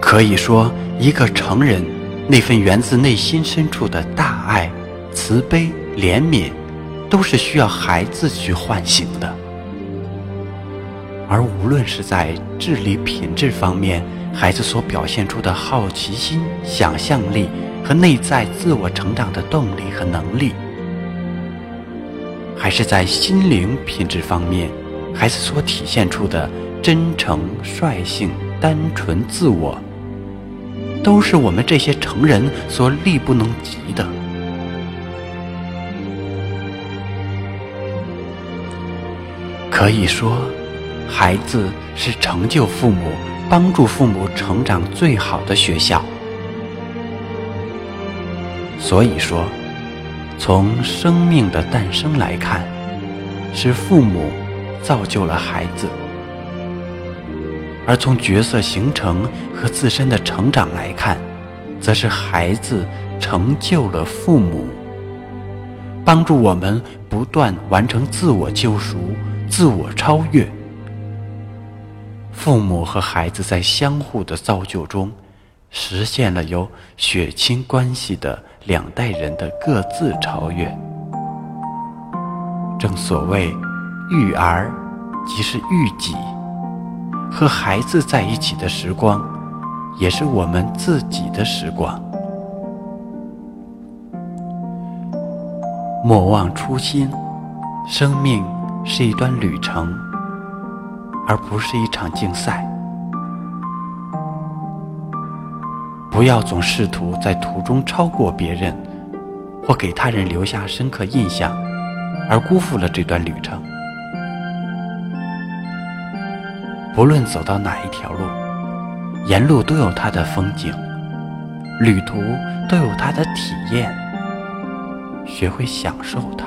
可以说，一个成人那份源自内心深处的大爱、慈悲、怜悯，都是需要孩子去唤醒的。而无论是在智力品质方面，孩子所表现出的好奇心、想象力和内在自我成长的动力和能力，还是在心灵品质方面，孩子所体现出的真诚、率性、单纯、自我，都是我们这些成人所力不能及的。可以说。孩子是成就父母、帮助父母成长最好的学校。所以说，从生命的诞生来看，是父母造就了孩子；而从角色形成和自身的成长来看，则是孩子成就了父母，帮助我们不断完成自我救赎、自我超越。父母和孩子在相互的造就中，实现了由血亲关系的两代人的各自超越。正所谓，育儿即是育己，和孩子在一起的时光，也是我们自己的时光。莫忘初心，生命是一段旅程。而不是一场竞赛。不要总试图在途中超过别人，或给他人留下深刻印象，而辜负了这段旅程。不论走到哪一条路，沿路都有它的风景，旅途都有它的体验。学会享受它，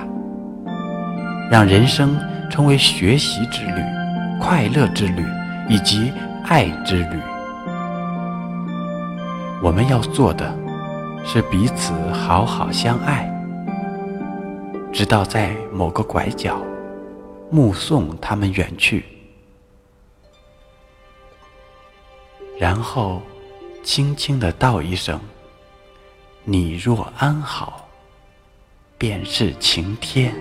让人生成为学习之旅。快乐之旅，以及爱之旅。我们要做的，是彼此好好相爱，直到在某个拐角，目送他们远去，然后轻轻的道一声：“你若安好，便是晴天。”